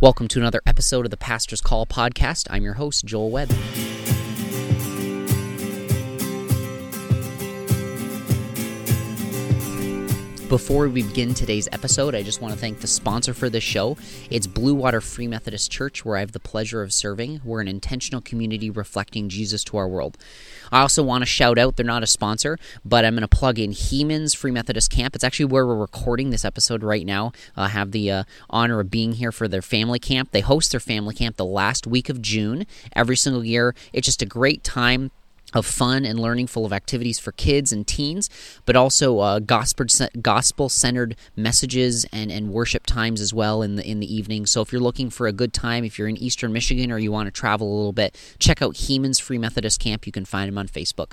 Welcome to another episode of the Pastor's Call podcast. I'm your host, Joel Webb. Before we begin today's episode, I just want to thank the sponsor for this show. It's Blue Water Free Methodist Church, where I have the pleasure of serving. We're an intentional community reflecting Jesus to our world. I also want to shout out, they're not a sponsor, but I'm going to plug in Hemans Free Methodist Camp. It's actually where we're recording this episode right now. I have the uh, honor of being here for their family camp. They host their family camp the last week of June every single year. It's just a great time of fun and learning full of activities for kids and teens, but also uh, gospel centered messages and, and worship times as well in the in the evening. So if you're looking for a good time, if you're in Eastern Michigan or you want to travel a little bit, check out Hemans Free Methodist Camp. You can find him on Facebook.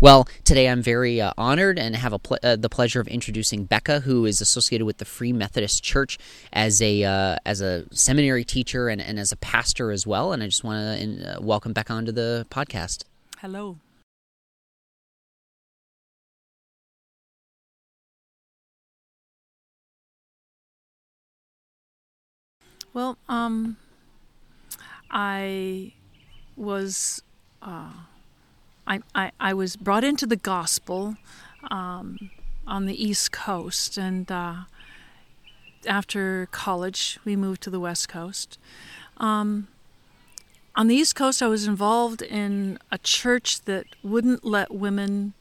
Well, today I'm very uh, honored and have uh, the pleasure of introducing Becca, who is associated with the Free Methodist Church as a uh, as a seminary teacher and, and as a pastor as well. And I just want to uh, welcome Becca onto the podcast. Hello. Well, um, I was, uh, I, I, I was brought into the gospel um, on the East Coast, and uh, after college, we moved to the West Coast. Um, on the East Coast, I was involved in a church that wouldn't let women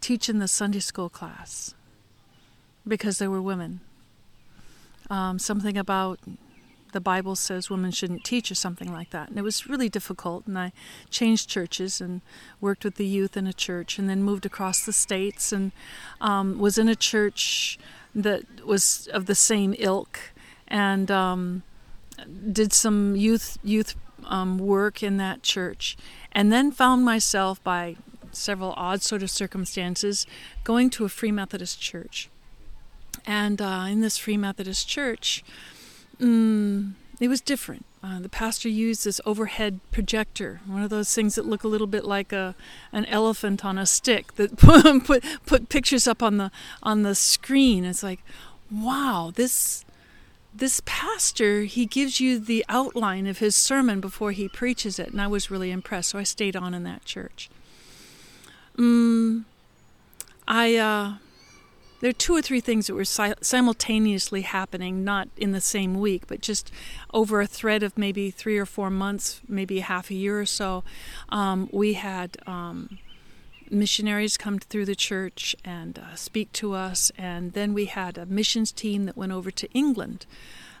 teach in the Sunday school class because they were women. Um, something about the Bible says women shouldn't teach or something like that. And it was really difficult. And I changed churches and worked with the youth in a church and then moved across the states and um, was in a church that was of the same ilk and um, did some youth youth um, work in that church, and then found myself by several odd sort of circumstances going to a Free Methodist church. And uh, in this Free Methodist church, mm, it was different. Uh, the pastor used this overhead projector, one of those things that look a little bit like a an elephant on a stick that put put, put pictures up on the on the screen. It's like, wow, this this pastor, he gives you the outline of his sermon before he preaches it, and I was really impressed, so I stayed on in that church. Um, I uh, there are two or three things that were si- simultaneously happening, not in the same week, but just over a thread of maybe three or four months, maybe half a year or so. Um, we had um, missionaries come through the church and uh, speak to us. And then we had a missions team that went over to England,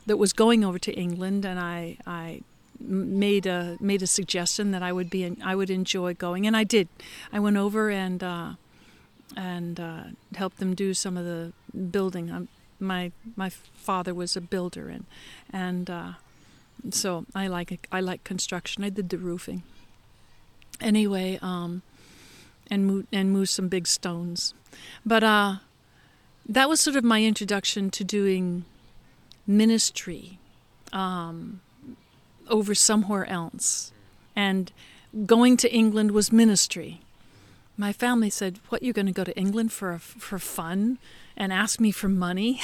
that was going over to England, and I, I made a made a suggestion that I would be in, I would enjoy going, and I did. I went over and uh, and uh, helped them do some of the building. I'm, my my father was a builder, and and uh, so I like I like construction. I did the roofing. Anyway, um, and move, and move some big stones. But uh, that was sort of my introduction to doing ministry um, over somewhere else. And going to England was ministry. My family said, "What you're going to go to England for for fun?" and ask me for money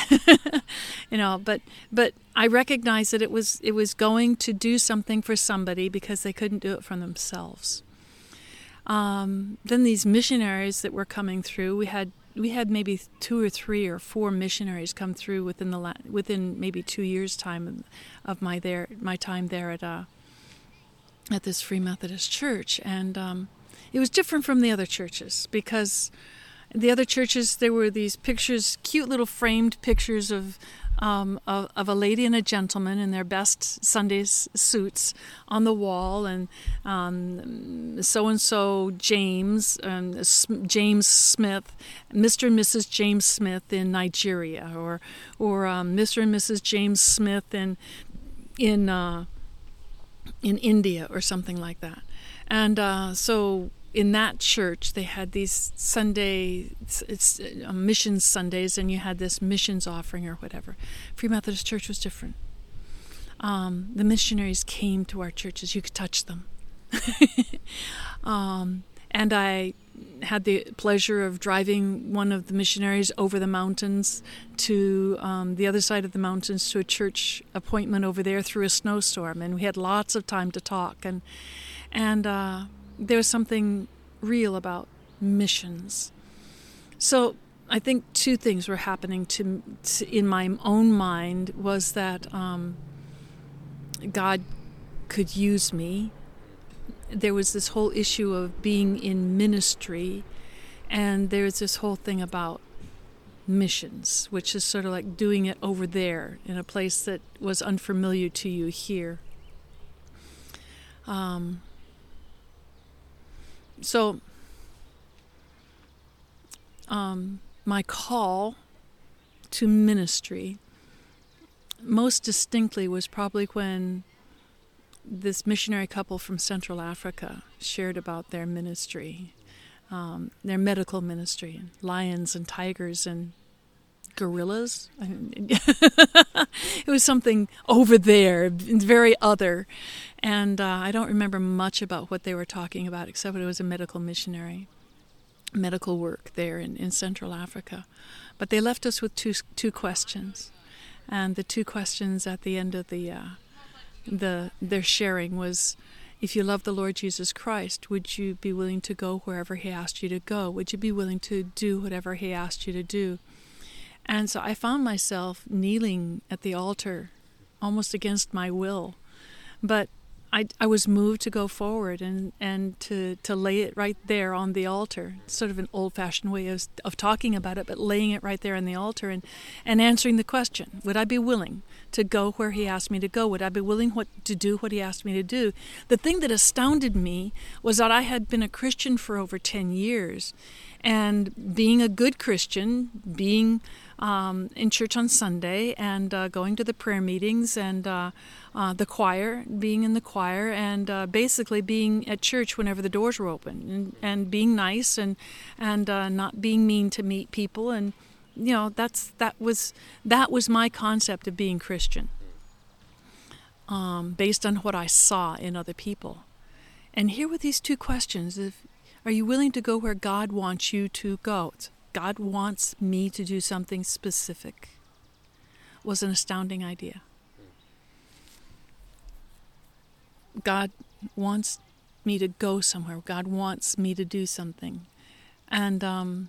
you know but but i recognized that it was it was going to do something for somebody because they couldn't do it for themselves um, then these missionaries that were coming through, we had we had maybe two or three or four missionaries come through within the within maybe two years time of my there my time there at uh, at this Free Methodist church, and um, it was different from the other churches because the other churches there were these pictures, cute little framed pictures of um, of, of, a lady and a gentleman in their best Sunday suits on the wall, and so and so James, um, James Smith, Mr. and Mrs. James Smith in Nigeria, or or um, Mr. and Mrs. James Smith in in uh, in India, or something like that. And uh, so in that church they had these Sunday it's, uh, missions Sundays, and you had this missions offering or whatever. Free Methodist Church was different. Um, the missionaries came to our churches; you could touch them, um, and I had the pleasure of driving one of the missionaries over the mountains to um, the other side of the mountains to a church appointment over there through a snowstorm, and we had lots of time to talk. and And uh, there was something real about missions. So I think two things were happening to, to in my own mind was that um, God could use me there was this whole issue of being in ministry, and there's this whole thing about missions, which is sort of like doing it over there in a place that was unfamiliar to you here. Um, so, um, my call to ministry most distinctly was probably when this missionary couple from Central Africa shared about their ministry, um, their medical ministry, lions and tigers and gorillas. it was something over there, very other. And uh, I don't remember much about what they were talking about, except it was a medical missionary, medical work there in, in Central Africa. But they left us with two, two questions. And the two questions at the end of the uh, the their sharing was if you love the Lord Jesus Christ, would you be willing to go wherever He asked you to go? Would you be willing to do whatever He asked you to do? And so I found myself kneeling at the altar almost against my will. But I, I was moved to go forward and, and to, to lay it right there on the altar. sort of an old fashioned way of, of talking about it, but laying it right there on the altar and, and answering the question Would I be willing to go where He asked me to go? Would I be willing what, to do what He asked me to do? The thing that astounded me was that I had been a Christian for over 10 years. And being a good Christian, being um, in church on Sunday and uh, going to the prayer meetings and uh, uh, the choir, being in the choir, and uh, basically being at church whenever the doors were open, and, and being nice and and uh, not being mean to meet people, and you know that's that was that was my concept of being Christian, um, based on what I saw in other people, and here were these two questions: If are you willing to go where God wants you to go? God wants me to do something specific was an astounding idea. God wants me to go somewhere. God wants me to do something. And um,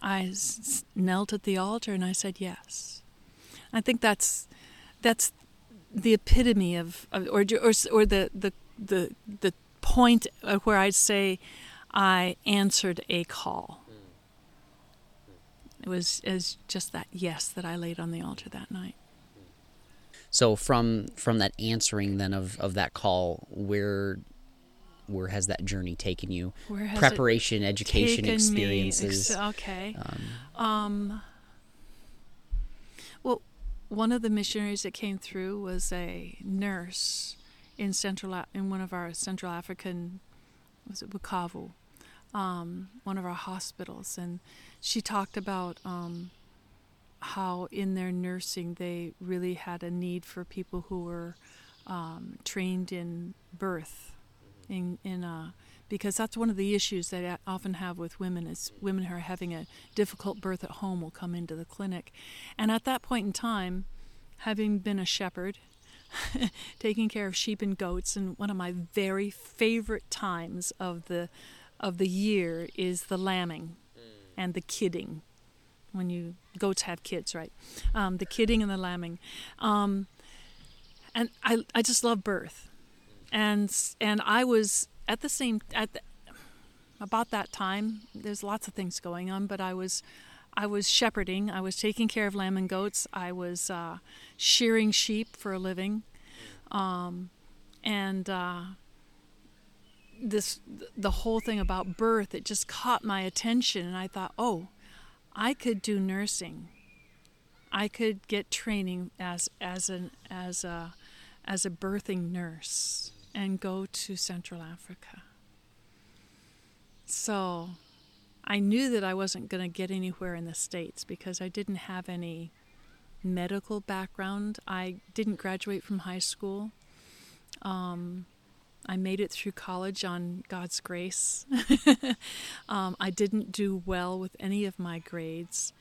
I s- knelt at the altar and I said yes. I think that's that's the epitome of, of or, or or the the the the point where I'd say I answered a call. It was as just that yes that I laid on the altar that night. So from from that answering then of, of that call, where where has that journey taken you? Preparation, education, experiences. Ex- okay. Um, um, well, one of the missionaries that came through was a nurse in central in one of our Central African was it Bukavu, um, one of our hospitals, and she talked about um, how in their nursing they really had a need for people who were um, trained in birth, in in uh, because that's one of the issues that I often have with women is women who are having a difficult birth at home will come into the clinic, and at that point in time, having been a shepherd. taking care of sheep and goats and one of my very favorite times of the of the year is the lambing and the kidding. When you goats have kids, right? Um, the kidding and the lambing, um, and I I just love birth, and and I was at the same at the, about that time. There's lots of things going on, but I was. I was shepherding. I was taking care of lamb and goats. I was uh, shearing sheep for a living, um, and uh, this the whole thing about birth it just caught my attention and I thought, "Oh, I could do nursing. I could get training as as an as a as a birthing nurse and go to Central Africa." So, I knew that I wasn't going to get anywhere in the states because I didn't have any medical background. I didn't graduate from high school. Um, I made it through college on God's grace. um, I didn't do well with any of my grades.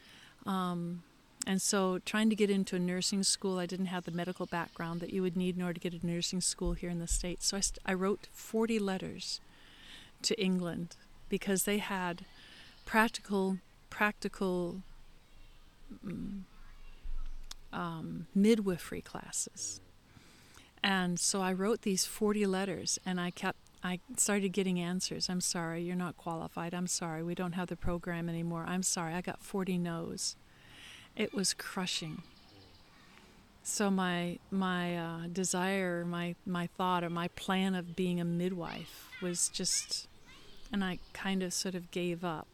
Um, and so, trying to get into a nursing school, I didn't have the medical background that you would need in order to get a nursing school here in the States. So, I, st- I wrote 40 letters to England because they had practical, practical um, um, midwifery classes. And so I wrote these 40 letters and I kept I started getting answers. I'm sorry, you're not qualified. I'm sorry, we don't have the program anymore. I'm sorry. I got 40 no's. It was crushing. So my my uh, desire, my my thought, or my plan of being a midwife was just, and I kind of sort of gave up,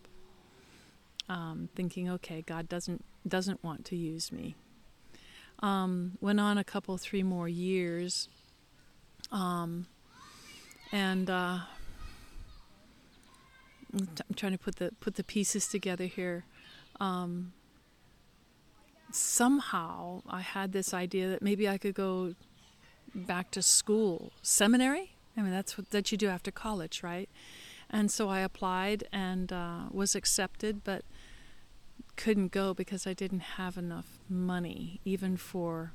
um, thinking, okay, God doesn't doesn't want to use me. Um, went on a couple, three more years, um, and uh, I'm trying to put the put the pieces together here. Um, somehow I had this idea that maybe I could go back to school, seminary. I mean, that's what that you do after college, right? And so I applied and uh, was accepted, but couldn't go because I didn't have enough money, even for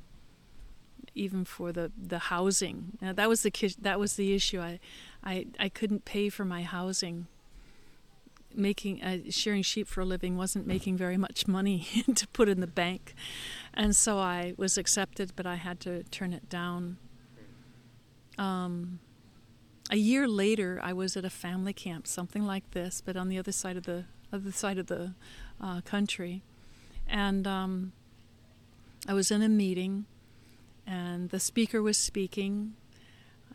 even for the the housing. Now, that was the that was the issue. I I I couldn't pay for my housing making uh, shearing sheep for a living wasn't making very much money to put in the bank, and so I was accepted, but I had to turn it down. Um, a year later, I was at a family camp, something like this, but on the other side of the other side of the uh, country, and um, I was in a meeting, and the speaker was speaking,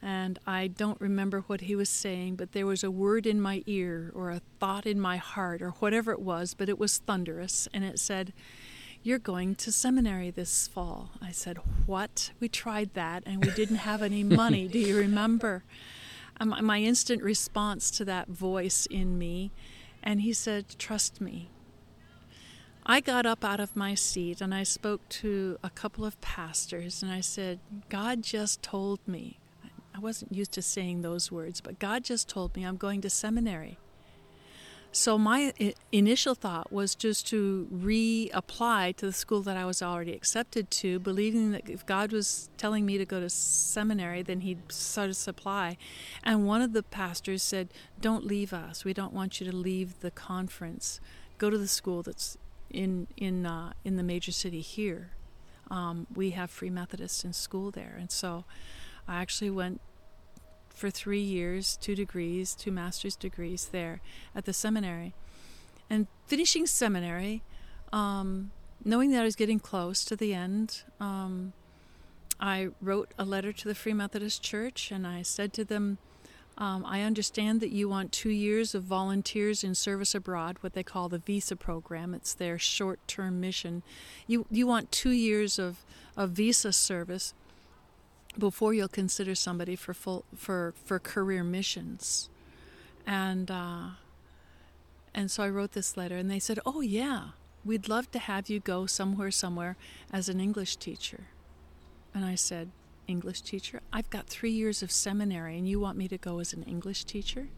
and I don't remember what he was saying, but there was a word in my ear or a thought in my heart or whatever it was, but it was thunderous, and it said, You're going to seminary this fall. I said, What? We tried that and we didn't have any money. Do you remember? Um, my instant response to that voice in me, and he said, Trust me. I got up out of my seat and I spoke to a couple of pastors and I said, God just told me I wasn't used to saying those words, but God just told me I'm going to seminary. So my initial thought was just to reapply to the school that I was already accepted to, believing that if God was telling me to go to seminary, then He'd sort of supply. And one of the pastors said, "Don't leave us. We don't want you to leave the conference. Go to the school that's in in uh, in the major city here. Um, we have Free Methodists in school there." And so I actually went for three years, two degrees, two master's degrees there at the seminary. And finishing seminary, um, knowing that I was getting close to the end, um, I wrote a letter to the Free Methodist Church and I said to them, um, I understand that you want two years of volunteers in service abroad, what they call the visa program. It's their short term mission. You, you want two years of, of visa service before you'll consider somebody for full for for career missions. And uh, and so I wrote this letter and they said oh yeah we'd love to have you go somewhere somewhere as an English teacher. And I said English teacher? I've got 3 years of seminary and you want me to go as an English teacher?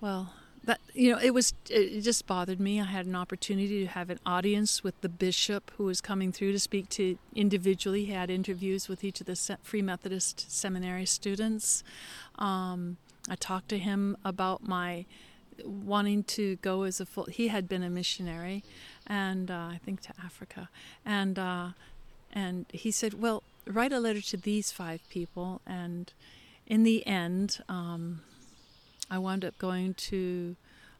Well that you know it was it just bothered me. I had an opportunity to have an audience with the bishop who was coming through to speak to individually. He had interviews with each of the free methodist seminary students. Um, i talked to him about my wanting to go as a full he had been a missionary and uh, i think to africa. And uh, and he said well write a letter to these five people and in the end um, I wound up going to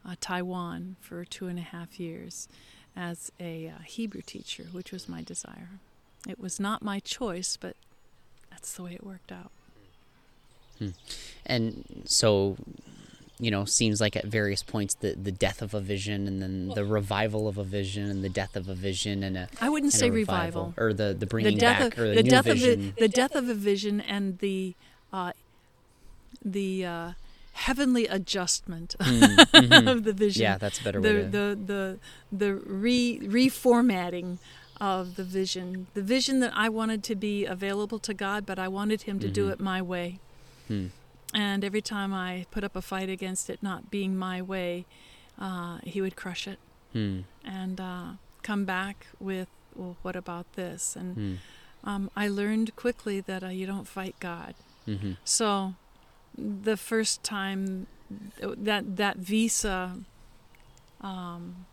uh, Taiwan for two and a half years as a uh, Hebrew teacher, which was my desire. It was not my choice, but that's the way it worked out. Hmm. And so, you know, seems like at various points the, the death of a vision and then the revival of a vision and the death of a vision and a I wouldn't say revival, revival, or the the bringing the death back of, or the, the new death vision. of the, the death of a vision and the uh, the uh, heavenly adjustment Mm, mhm. of the vision. Yeah, that's a better the, way to. the the the re reformatting of the vision. The vision that I wanted to be available to God, but I wanted Him to do Mhm. it my way. Hmm. And every time I put up a fight against it not being my way, uh, he would crush it Hmm. and uh, come back with, well, what about this? And Hmm. um, I learned quickly that uh, you don't fight God. Mm-hmm. So the first time that that visa, um,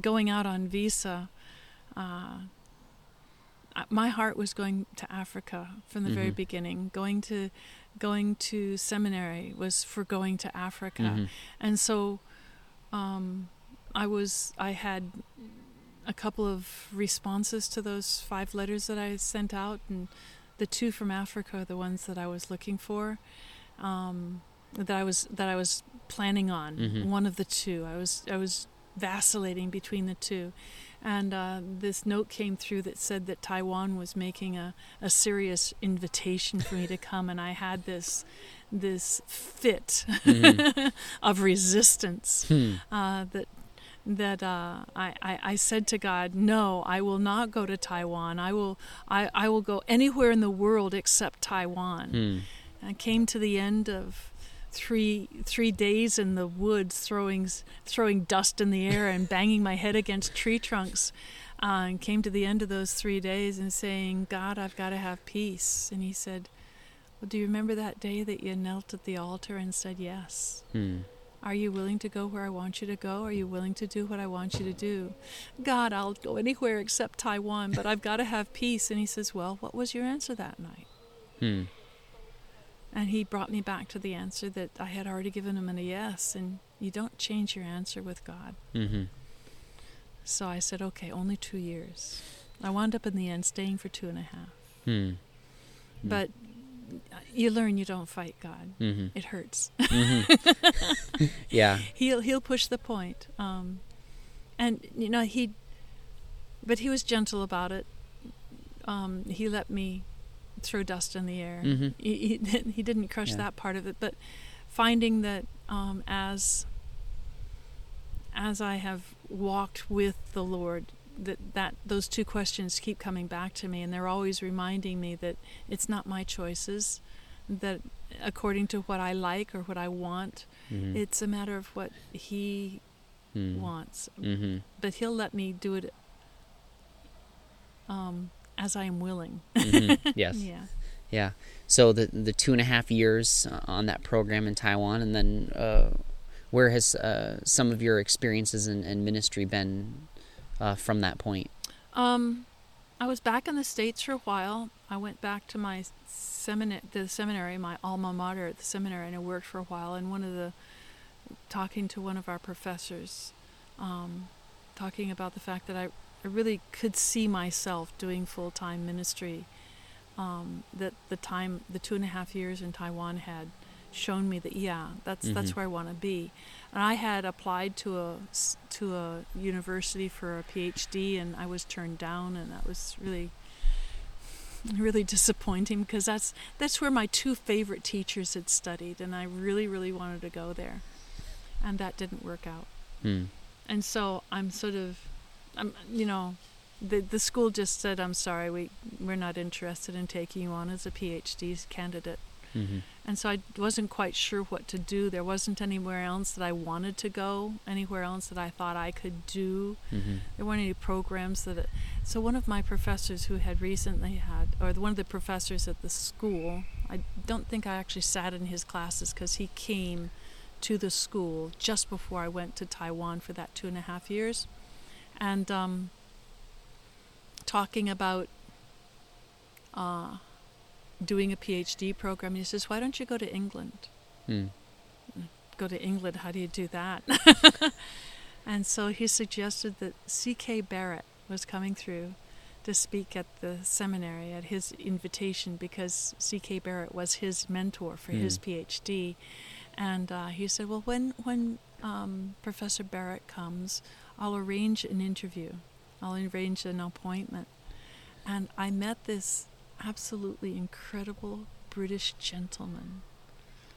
going out on visa, uh, my heart was going to Africa from the very Mhm. beginning. Going to going to seminary was for going to Africa, Mhm. and so um, I was I had a couple of responses to those five letters that I sent out, and the two from Africa are the ones that I was looking for. Um, that I was that I was planning on Mhm. one of the two. I was I was vacillating between the two, and uh, this note came through that said that Taiwan was making a, a serious invitation for me to come, and I had this this fit Mhm. of resistance Hmm. uh, that that uh, I, I, I said to God, no, I will not go to Taiwan. I will I, I will go anywhere in the world except Taiwan. Hmm. I came to the end of three three days in the woods, throwing throwing dust in the air and banging my head against tree trunks. Uh, and came to the end of those three days and saying, God, I've got to have peace. And He said, Well, do you remember that day that you knelt at the altar and said yes? Hmm. Are you willing to go where I want you to go? Are you willing to do what I want you to do? God, I'll go anywhere except Taiwan, but I've got to have peace. And he says, Well, what was your answer that night? Hmm. And he brought me back to the answer that I had already given him a yes. And you don't change your answer with God. Mm-hmm. So I said, Okay, only two years. I wound up in the end staying for two and a half. Hmm. But you learn you don't fight God. Mm-hmm. It hurts. Mm-hmm. yeah. he'll he'll push the point. Um, and you know he, but he was gentle about it. Um, he let me throw dust in the air. Mhm. He, he he didn't crush Yeah. that part of it, but finding that um, as as I have walked with the Lord, that that those two questions keep coming back to me, and they're always reminding me that it's not my choices, that according to what I like or what I want, Mm-hmm. it's a matter of what he Hmm. wants, Mm-hmm. but he'll let me do it um, as I am willing. Mm-hmm. Yes. Yeah. Yeah. So the the two and a half years uh, on that program in Taiwan, and then uh, where has uh, some of your experiences in, in ministry been uh, from that point? Um, I was back in the states for a while. I went back to my seminary, the seminary, my alma mater at the seminary, and I worked for a while. And one of the talking to one of our professors, um, talking about the fact that I, I really could see myself doing full time ministry. Um, that the time, the two and a half years in Taiwan had shown me that yeah, that's that's Mhm. where I want to be. And I had applied to a to a university for a PhD, and I was turned down, and that was really really disappointing because that's that's where my two favorite teachers had studied, and I really really wanted to go there, and that didn't work out. Hmm. And so I'm sort of, I'm you know, the the school just said I'm sorry we we're not interested in taking you on as a PhD candidate. Mm-hmm. And so I wasn't quite sure what to do. There wasn't anywhere else that I wanted to go, anywhere else that I thought I could do. Mm-hmm. There weren't any programs that. so one of my professors who had recently had, or one of the professors at the school, I don't think I actually sat in his classes because he came to the school just before I went to Taiwan for that two and a half years, and um, talking about. Uh, doing a PhD program. He says, "Why don't you go to England? Hmm. Go to England? How do you do that?" and so he suggested that C.K. Barrett was coming through to speak at the seminary at his invitation because C.K. Barrett was his mentor for his Hmm. PhD. And uh, he said, "Well, when when um, Professor Barrett comes, I'll arrange an interview. I'll arrange an appointment." And I met this absolutely incredible British gentleman.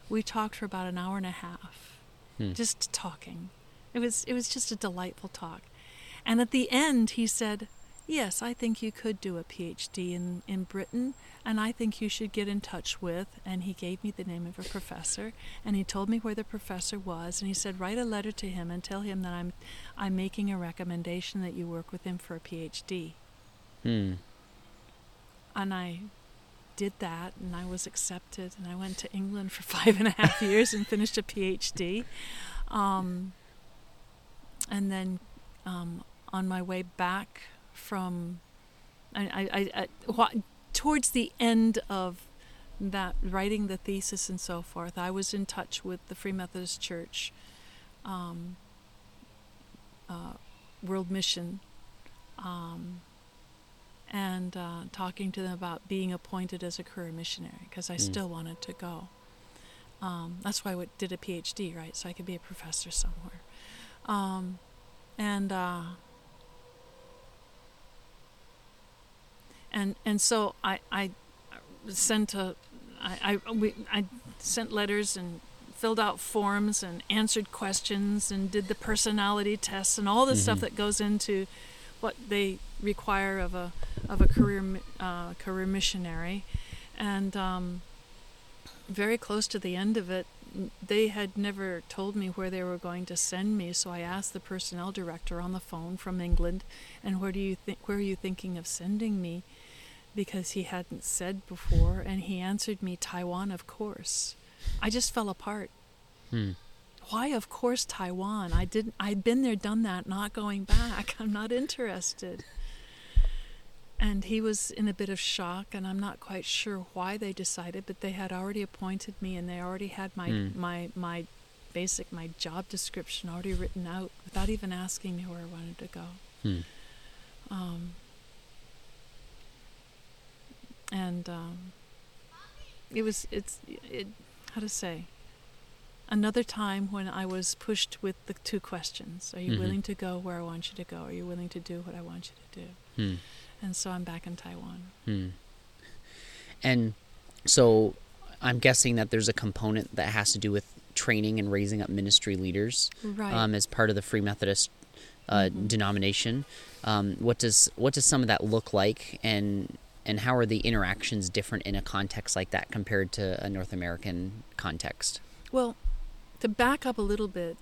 We talked for about an hour and a half, Hmm. just talking. It was it was just a delightful talk. And at the end, he said, yes, I think you could do a PhD in, in Britain, and I think you should get in touch with. And he gave me the name of a professor, and he told me where the professor was, and he said, write a letter to him and tell him that I'm, I'm making a recommendation that you work with him for a PhD. Hmm. And I did that, and I was accepted, and I went to England for five and a half years and finished a PhD. Um, and then um, on my way back from, I, I, I, towards the end of that writing the thesis and so forth, I was in touch with the Free Methodist Church, um, uh, World Mission, um, and uh, talking to them about being appointed as a career missionary because I mm. still wanted to go. Um, that's why I did a PhD, right? So I could be a professor somewhere. Um, and uh, and and so I I sent a I I, we, I sent letters and filled out forms and answered questions and did the personality tests and all the mm-hmm. stuff that goes into what they require of a of a career uh, career missionary, and um, very close to the end of it, they had never told me where they were going to send me. So I asked the personnel director on the phone from England, and where do you think where are you thinking of sending me? Because he hadn't said before, and he answered me Taiwan, of course. I just fell apart. Hmm why of course Taiwan? I didn't I'd been there, done that, not going back. I'm not interested. And he was in a bit of shock and I'm not quite sure why they decided, but they had already appointed me and they already had my mm. my my basic my job description already written out without even asking me where I wanted to go. Mm. Um, and um, it was it's it how to say another time when I was pushed with the two questions Are you mm-hmm. willing to go where I want you to go? Are you willing to do what I want you to do? Hmm. And so I'm back in Taiwan. Hmm. And so I'm guessing that there's a component that has to do with training and raising up ministry leaders right. um, as part of the Free Methodist uh, mm-hmm. denomination. Um, what does what does some of that look like, and and how are the interactions different in a context like that compared to a North American context? Well, to back up a little bit,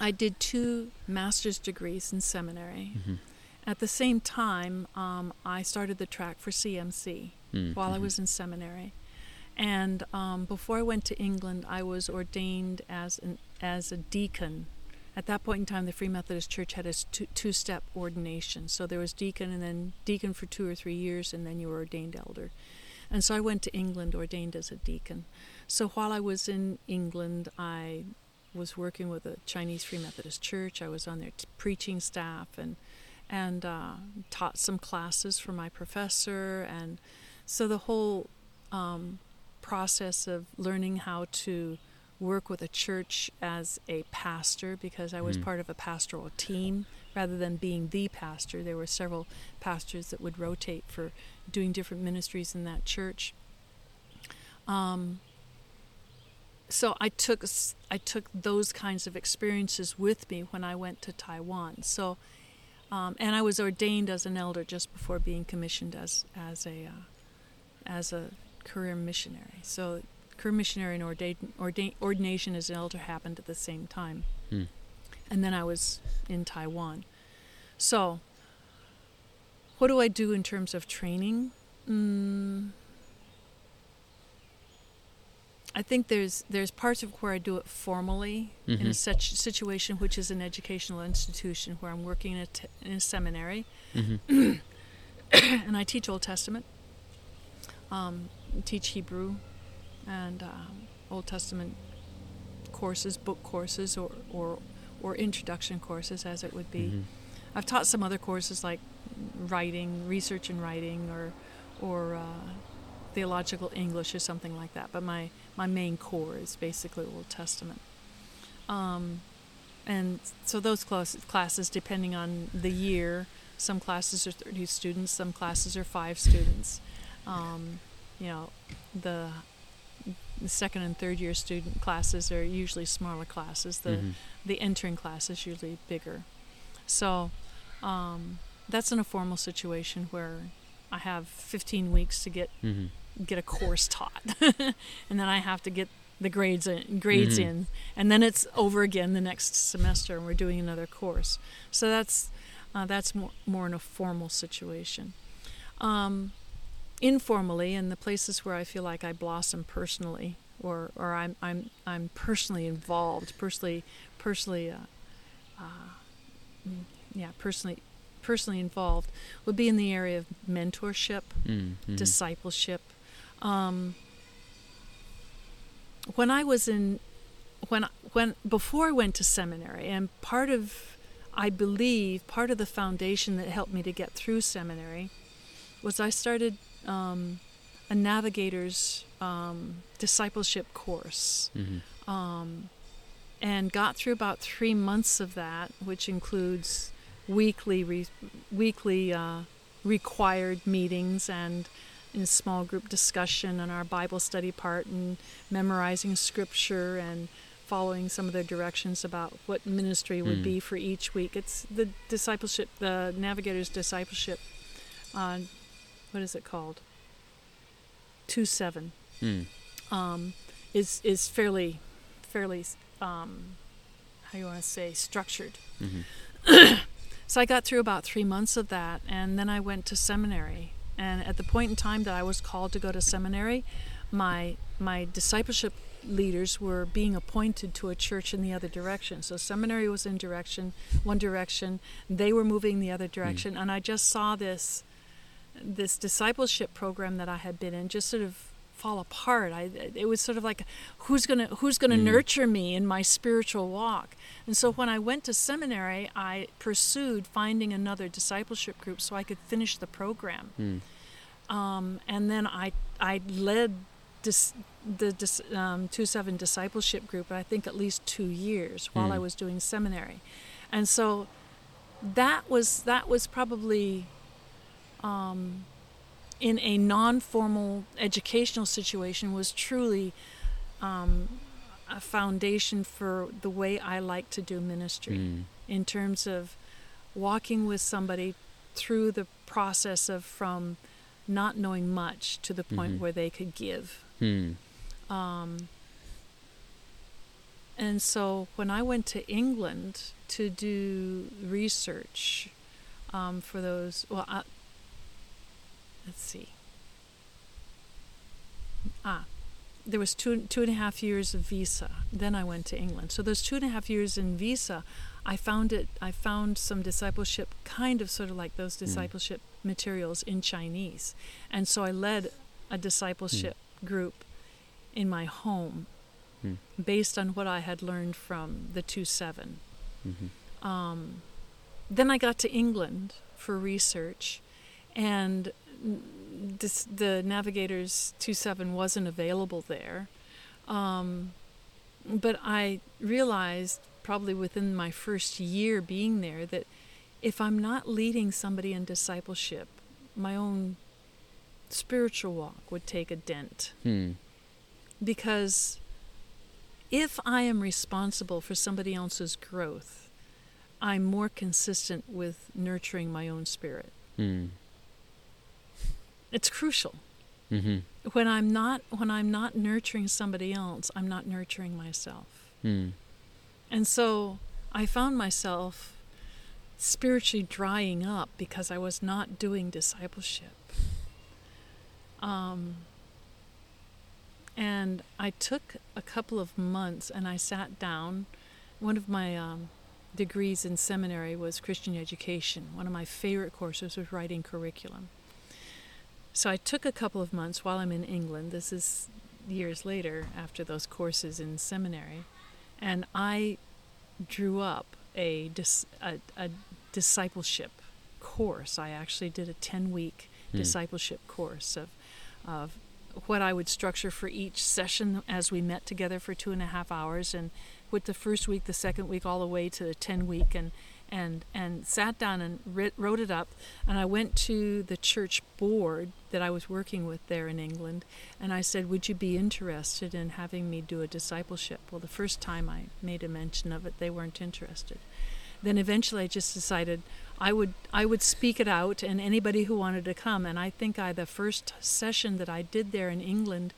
I did two master's degrees in seminary. Mm-hmm. At the same time, um, I started the track for CMC mm-hmm. while I was in seminary. And um, before I went to England, I was ordained as an as a deacon. At that point in time, the Free Methodist Church had a two step ordination. So there was deacon, and then deacon for two or three years, and then you were ordained elder. And so I went to England ordained as a deacon. So while I was in England, I was working with a Chinese Free Methodist Church. I was on their t- preaching staff and and uh, taught some classes for my professor. And so the whole um, process of learning how to work with a church as a pastor, because I was mm. part of a pastoral team rather than being the pastor. There were several pastors that would rotate for doing different ministries in that church. Um, so I took I took those kinds of experiences with me when I went to Taiwan. So, um, and I was ordained as an elder just before being commissioned as as a uh, as a career missionary. So, career missionary and ordain, ordain, ordination as an elder happened at the same time. Hmm. And then I was in Taiwan. So, what do I do in terms of training? Mm, I think there's there's parts of where I do it formally mm-hmm. in a such situation, which is an educational institution where I'm working in a, t- in a seminary, mm-hmm. and I teach Old Testament, um, teach Hebrew, and um, Old Testament courses, book courses, or or or introduction courses, as it would be. Mm-hmm. I've taught some other courses like writing, research and writing, or or uh, theological English or something like that. But my, my main core is basically Old Testament. Um, and so those class, classes, depending on the year, some classes are 30 students, some classes are five students. Um, you know, the, the second and third year student classes are usually smaller classes. The mm-hmm. the entering class is usually bigger. So, um, that's in a formal situation where I have 15 weeks to get hmm get a course taught, and then I have to get the grades in, grades Mhm. in, and then it's over again the next semester, and we're doing another course. So that's uh, that's more more in a formal situation. Um, informally, in the places where I feel like I blossom personally, or or I'm I'm I'm personally involved, personally personally, uh, uh, yeah, personally personally involved, would be in the area of mentorship mm discipleship. Um, when I was in, when when before I went to seminary, and part of, I believe, part of the foundation that helped me to get through seminary, was I started um, a navigator's um, discipleship course. Hmm um, and got through about three months of that, which includes weekly re- weekly uh, required meetings and in small group discussion on our Bible study part and memorizing scripture and following some of their directions about what ministry would Hmm. be for each week. It's the discipleship, the navigator's discipleship. Uh, what is it called? Two seven Mm. um, is is fairly fairly um, how do you want to say structured. hmm So I got through about three months of that, and then I went to seminary. And at the point in time that I was called to go to seminary, my my discipleship leaders were being appointed to a church in the other direction. So seminary was in direction, one direction. They were moving the other direction, and I just saw this this discipleship program that I had been in just sort of fall apart. I it was sort of like who's gonna who's gonna Mm. nurture me in my spiritual walk. And so when I went to seminary, I pursued finding another discipleship group so I could finish the program. Mm. Um, and then I I led dis, the dis, um, two seven discipleship group. I think at least two years while I Mm. was doing seminary, and so that was that was probably um, in a non-formal educational situation was truly um, a foundation for the way I like to do ministry Mm. in terms of walking with somebody through the process of from not knowing much to the point Mhm. where they could give. Mm. Um, and so when I went to England to do research um, for those, well, I, let's see. Ah, there was two two and a half years of visa. Then I went to England. So those two and a half years in visa, I found it. I found some discipleship, kind of sort of like those discipleship materials in Chinese, and so I led a discipleship group in my home Hmm. based on what I had learned from the two seven. hmm Um, then I got to England for research, and this, the Navigators 27 wasn't available there. Um, but I realized, probably within my first year being there, that if I'm not leading somebody in discipleship, my own spiritual walk would take a dent Mm. because if I am responsible for somebody else's growth, I'm more consistent with nurturing my own spirit. Mm. It's crucial. hmm When I'm not when I'm not nurturing somebody else, I'm not nurturing myself. Mm. And so I found myself spiritually drying up because I was not doing discipleship. Um, and I took a couple of months and I sat down. One of my um, degrees in seminary was Christian education. One of my favorite courses was writing curriculum. So I took a couple of months while I'm in England. This is years later after those courses in seminary. And I drew up a, dis- a, a discipleship course. I actually did a 10 week Hmm. discipleship course of, of what I would structure for each session as we met together for two and a half hours, and with the first week, the second week, all the way to the 10 week, and and and sat down and writ, wrote it up. And I went to the church board that I was working with there in England, and I said, "Would you be interested in having me do a discipleship?" Well, the first time I made a mention of it, they weren't interested. then eventually I just decided I would I would speak it out, and anybody who wanted to come. And I think I the first session that I did there in England,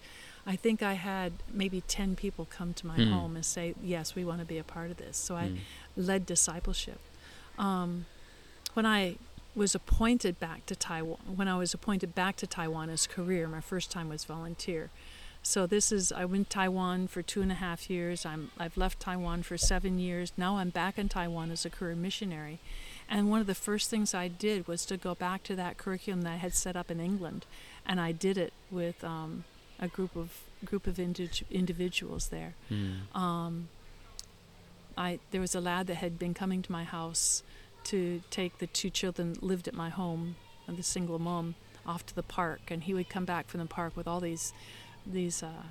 I think I had maybe ten people come to my Hmm. home and say, "Yes, we want to be a part of this." So I Mm. led discipleship. Um, when I was appointed back to Taiwan, when I was appointed back to Taiwan as a career, my first time was volunteer. So this is I went to Taiwan for two and a half years. I'm I've left Taiwan for seven years. Now I'm back in Taiwan as a career missionary. And one of the first things I did was to go back to that curriculum that I had set up in England, and I did it with um, a group of group of indi- individuals there. Mm. Um, I there was a lad that had been coming to my house to take the two children that lived at my home and the single mom off to the park, and he would come back from the park with all these these uh,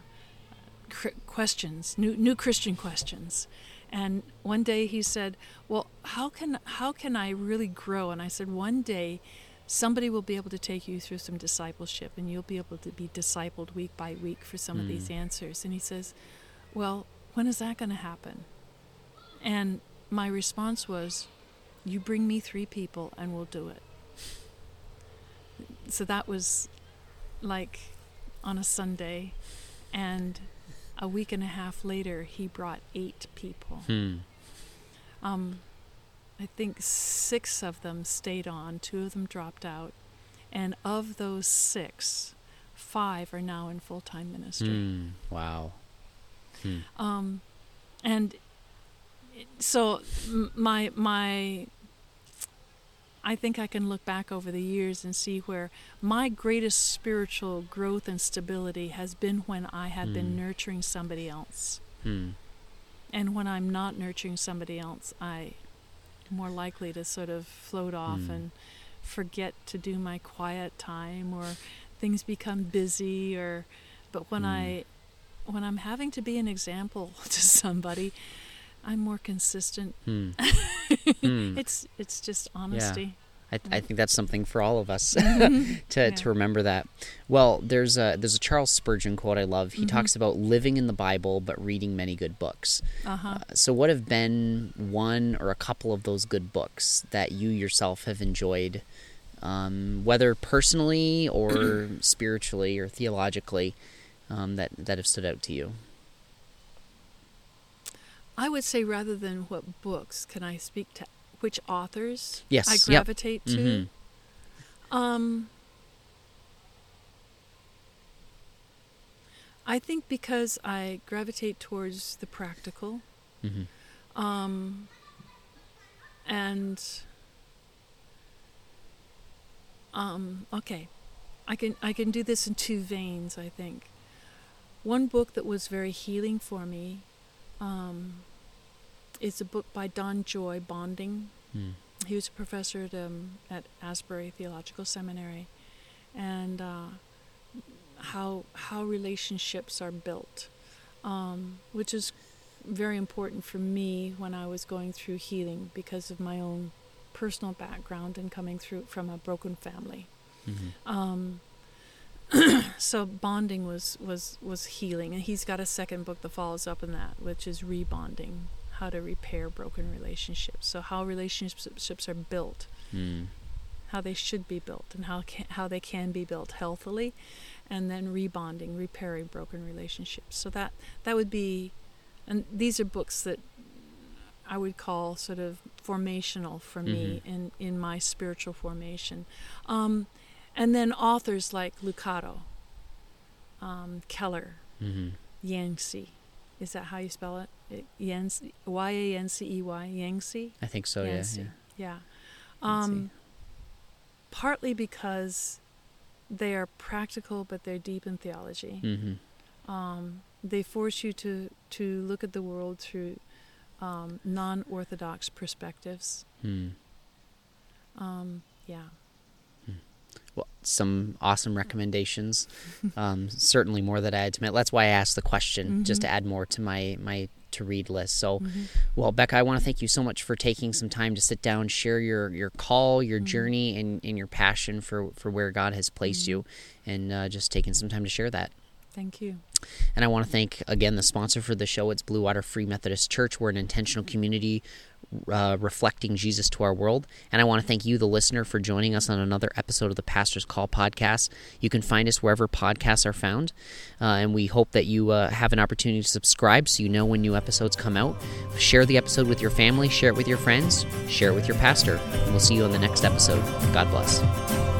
questions, new new Christian questions. And one day he said, "Well, how can how can I really grow?" And I said, "One day." Somebody will be able to take you through some discipleship, and you'll be able to be discipled week by week for some of Mm. these answers. And he says, Well, when is that going to happen? And my response was, You bring me three people and we'll do it. So that was like on a Sunday. And a week and a half later, he brought eight people. Hmm. Um, I think six of them stayed on, two of them dropped out. And of those six, five are now in full time ministry. Hmm. Wow. Hmm. Um, and so my my I think I can look back over the years and see where my greatest spiritual growth and stability has been when I have been Mm. nurturing somebody else. Hmm. And when I'm not nurturing somebody else, I am more likely to sort of float off Mm. and forget to do my quiet time or things become busy or but when Mm. I when I'm having to be an example to somebody, I'm more consistent. Hmm. Hmm. It's it's just honesty. I, I think that's something for all of us Mhm. to, Yeah. to remember that. Well, there's a there's a Charles Spurgeon quote I love. He Mhm. talks about living in the Bible but reading many good books. Uh-huh. Uh, so, what have been one or a couple of those good books that you yourself have enjoyed, um, whether personally or spiritually or theologically, um, that that have stood out to you? I would say rather than what books, can I speak to which authors Yes, I yep. gravitate to? Mhm. Um, I think because I gravitate towards the practical, Mhm. um, and um, okay, I can I can do this in two veins. I think one book that was very healing for me um, is a book by Don Joy, Bonding. Hmm. He was a professor at, um, at Asbury Theological Seminary, and uh, how how relationships are built, um, which is very important for me when I was going through healing because of my own personal background and coming through from a broken family. Mhm. Um, so bonding was, was, was healing, and he's got a second book that follows up on that, which is rebonding, how to repair broken relationships. So how relationships are built, Hmm. how they should be built, and how can, how they can be built healthily, and then rebonding, repairing broken relationships. So that that would be, and these are books that I would call sort of formational for me in in my spiritual formation. Um, and then authors like Lucado, um, Keller, Mhm. Yancey. Is that how you spell it? Y A N C E Y, Yancey? I think so. Yeah. Yeah. Yeah. Um, partly because they are practical, but they're deep in theology. Mhm. Um, they force you to, to look at the world through um, non orthodox perspectives. Um, yeah. Well, some awesome recommendations. um, certainly more that I had to admit. That's why I asked the question, just Mhm. to add more to my my to read list. So, Mhm. well, Becca, I want to thank you so much for taking some time to sit down, share your your call, your Mhm. journey, and, and your passion for for where God has placed Mhm. you, and uh, just taking some time to share that. Thank you. And I want to thank again the sponsor for the show. It's Blue Water Free Methodist Church. We're an intentional community uh, reflecting Jesus to our world. And I want to thank you, the listener, for joining us on another episode of the Pastor's Call podcast. You can find us wherever podcasts are found. Uh, and we hope that you uh, have an opportunity to subscribe so you know when new episodes come out. Share the episode with your family, share it with your friends, share it with your pastor. And we'll see you on the next episode. God bless.